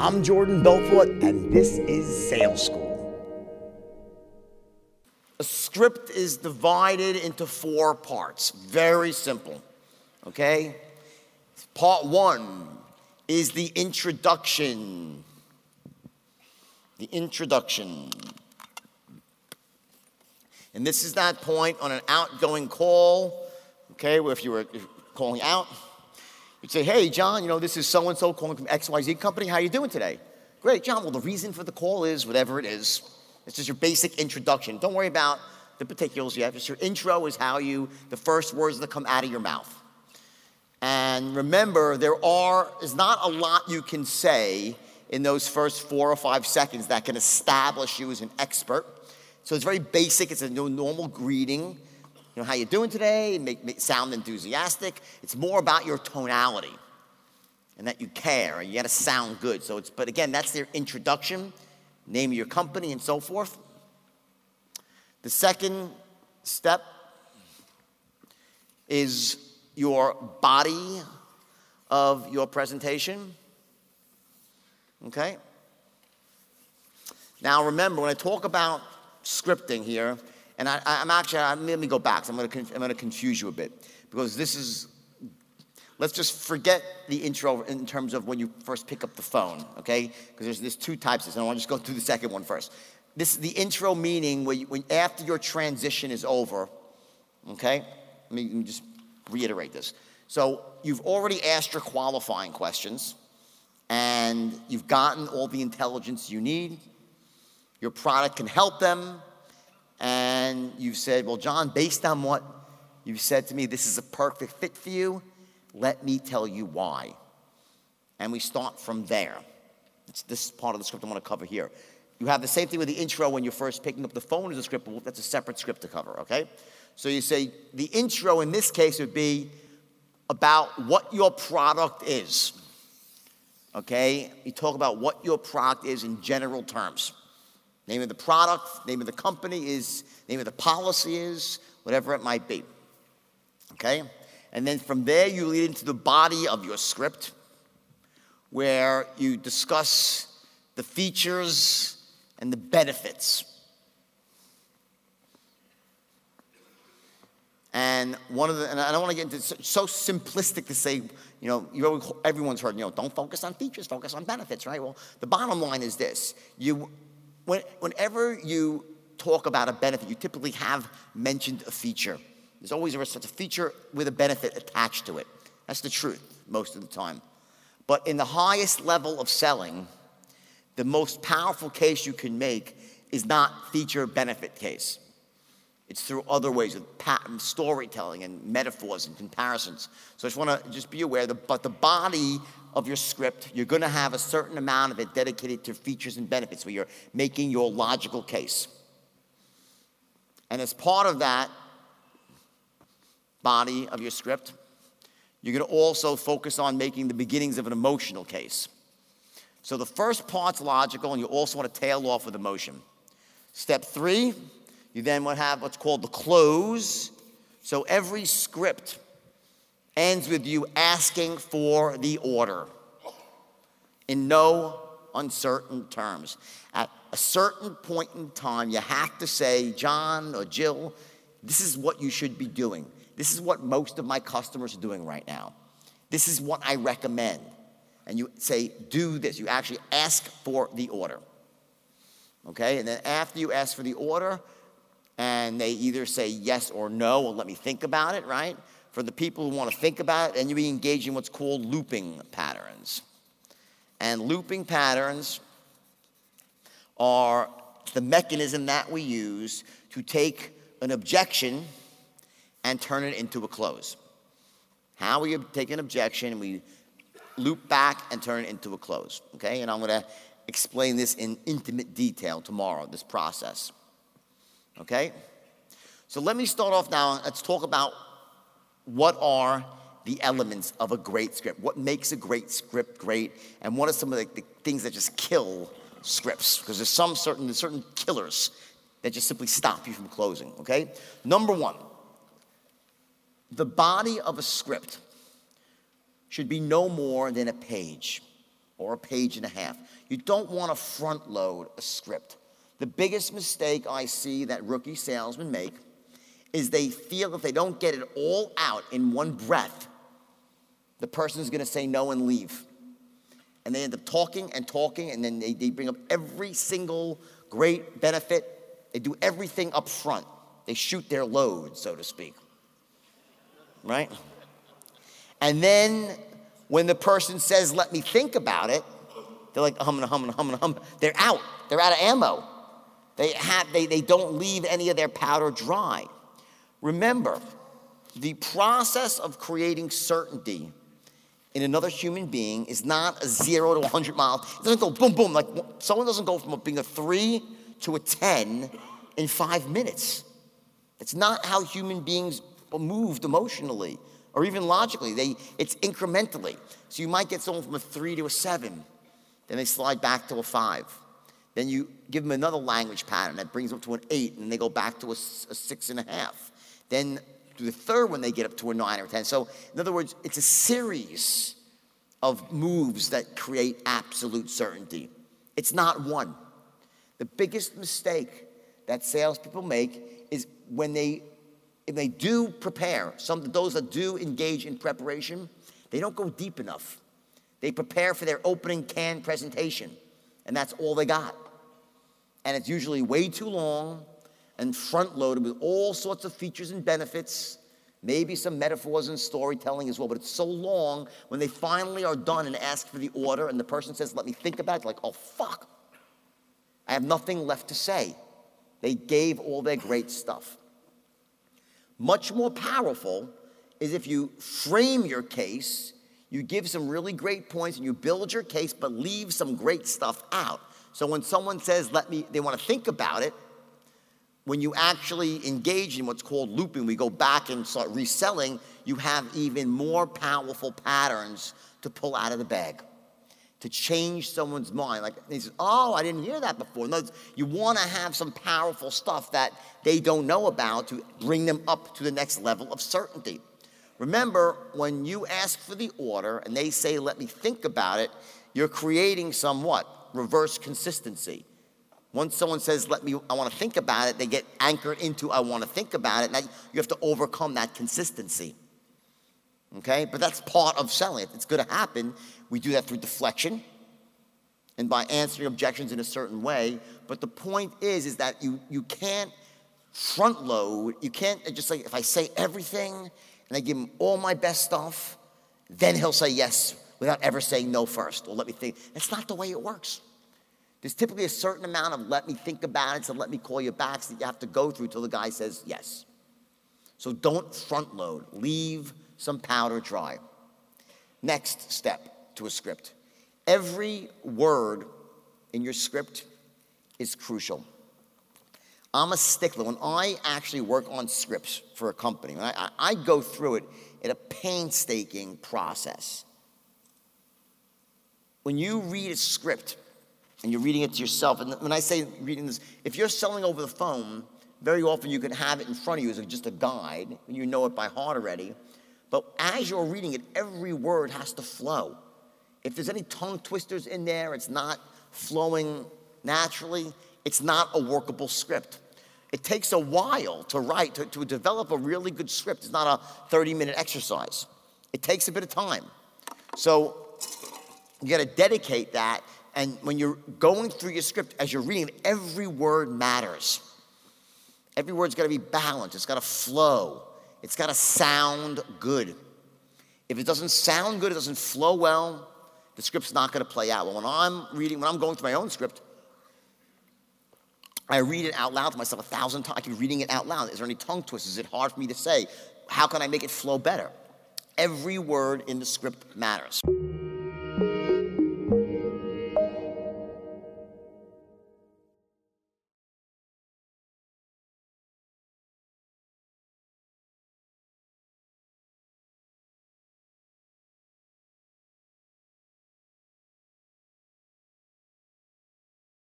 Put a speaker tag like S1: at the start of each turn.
S1: I'm Jordan Belfort, and this is Sales School. A script is divided into four parts. Very simple. Okay? Part one is the introduction. The introduction. And this is that point on an outgoing call, okay, where if you were calling out, you'd say, hey, John, you know, this is so-and-so calling from XYZ company. How are you doing today? Great, John. Well, the reason for the call is whatever it is. It's just your basic introduction. Don't worry about the particulars yet. Just your intro is how you, the first words that come out of your mouth. And remember, there are, is not a lot you can say in those first four or five seconds that can establish you as an expert. So it's very basic. It's a normal greeting. You know, how you doing today? Make, make sound enthusiastic. It's more about your tonality and that you care and you got to sound good. So it's, but again, that's their introduction, name of your company and so forth. The second step is your body of your presentation. Okay? Now remember, when I talk about scripting here, and I, am actually, I'm, let me go back. So I'm going to to confuse you a bit because this is. Let's just forget the intro in terms of when you first pick up the phone, okay? Because there's, there's two types of this, and I want to just go through the second one first. This is the intro meaning when, you, when after your transition is over, okay? Let me, let me just reiterate this. So you've already asked your qualifying questions, and you've gotten all the intelligence you need. Your product can help them, and you've said, Well, John, based on what you've said to me, this is a perfect fit for you. Let me tell you why. And we start from there. It's this part of the script I want to cover here. You have the same thing with the intro when you're first picking up the phone as a script, but that's a separate script to cover, okay? So you say the intro in this case would be about what your product is. Okay? You talk about what your product is in general terms. Name of the product, name of the company is, name of the policy is, whatever it might be. Okay? And then from there, you lead into the body of your script where you discuss the features and the benefits. And one of the, and I don't want to get into it's so simplistic to say, you know, you everyone's heard, you know, don't focus on features, focus on benefits, right? Well, the bottom line is this: you when, whenever you talk about a benefit, you typically have mentioned a feature. There's always such a feature with a benefit attached to it. That's the truth most of the time. But in the highest level of selling, the most powerful case you can make is not feature benefit case. It's through other ways of pattern storytelling and metaphors and comparisons. So I just want to just be aware that, but the body of your script, you're going to have a certain amount of it dedicated to features and benefits where you're making your logical case. And as part of that body of your script, you're going to also focus on making the beginnings of an emotional case. So the first part's logical, and you also want to tail off with emotion. Step three, you then would have what's called the close. So every script ends with you asking for the order in no uncertain terms. At a certain point in time, you have to say, John or Jill, this is what you should be doing. This is what most of my customers are doing right now. This is what I recommend. And you say, do this. You actually ask for the order. Okay? And then after you ask for the order, and they either say yes or no, or let me think about it, right? For the people who want to think about it, and you be engaged in what's called looping patterns. And looping patterns are the mechanism that we use to take an objection and turn it into a close. How we take an objection we loop back and turn it into a close. Okay, and I'm going to explain this in intimate detail tomorrow, this process. Okay? So let me start off now. Let's talk about what are the elements of a great script. What makes a great script great, and what are some of the, the things that just kill scripts? Because there's some certain there's certain killers that just simply stop you from closing. Okay. Number one, the body of a script should be no more than a page or a page and a half. You don't want to front load a script. The biggest mistake I see that rookie salesmen make is they feel if they don't get it all out in one breath, the person's going to say no and leave. And they end up talking and talking, and then they, they bring up every single great benefit. They do everything up front. They shoot their load, so to speak. Right? And then when the person says, let me think about it, they're like, hum and hum and hum and hum. They're out. They're out of ammo. They, have, they, they don't leave any of their powder dry. Remember, the process of creating certainty in another human being is not a zero to 100 miles. It doesn't go boom, boom. Like someone doesn't go from being a three to a 10 in five minutes. It's not how human beings moved emotionally or even logically. They, it's incrementally. So you might get someone from a three to a seven, then they slide back to a five. Then you give them another language pattern that brings them up to an eight, and they go back to a, a six and a half. Then the third one, they get up to a nine or 10. So, in other words, it's a series of moves that create absolute certainty. It's not one. The biggest mistake that salespeople make is when they, if they do prepare, some of those that do engage in preparation, they don't go deep enough. They prepare for their opening can presentation, and that's all they got. And it's usually way too long and front loaded with all sorts of features and benefits, maybe some metaphors and storytelling as well. But it's so long when they finally are done and ask for the order, and the person says, Let me think about it, like, oh, fuck. I have nothing left to say. They gave all their great stuff. Much more powerful is if you frame your case, you give some really great points, and you build your case, but leave some great stuff out. So when someone says, let me, they want to think about it, when you actually engage in what's called looping, we go back and start reselling, you have even more powerful patterns to pull out of the bag, to change someone's mind. Like they say, oh, I didn't hear that before. No, you want to have some powerful stuff that they don't know about to bring them up to the next level of certainty. Remember, when you ask for the order and they say, let me think about it, you're creating somewhat reverse consistency. Once someone says, let me, I want to think about it, they get anchored into, I want to think about it. Now you have to overcome that consistency. Okay? But that's part of selling it. It's going to happen. We do that through deflection and by answering objections in a certain way. But the point is, is that you, you can't front load. You can't just like, if I say everything and I give him all my best stuff, then he'll say yes without ever saying no first. Or let me think. That's not the way it works. There's typically a certain amount of let me think about it, so let me call you back that you have to go through till the guy says yes. So don't front load, leave some powder dry. Next step to a script every word in your script is crucial. I'm a stickler. When I actually work on scripts for a company, I, I, go through it in a painstaking process. When you read a script, and you're reading it to yourself. And when I say reading this, if you're selling over the phone, very often you can have it in front of you as just a guide, and you know it by heart already. But as you're reading it, every word has to flow. If there's any tongue twisters in there, it's not flowing naturally, it's not a workable script. It takes a while to write, to, to develop a really good script. It's not a 30 minute exercise, it takes a bit of time. So you got to dedicate that and when you're going through your script, as you're reading, every word matters. Every word's got to be balanced, it's got to flow, it's got to sound good. If it doesn't sound good, it doesn't flow well, the script's not going to play out. Well, when I'm reading, when I'm going through my own script, I read it out loud to myself a thousand times. I keep reading it out loud. Is there any tongue twisters? Is it hard for me to say? How can I make it flow better? Every word in the script matters.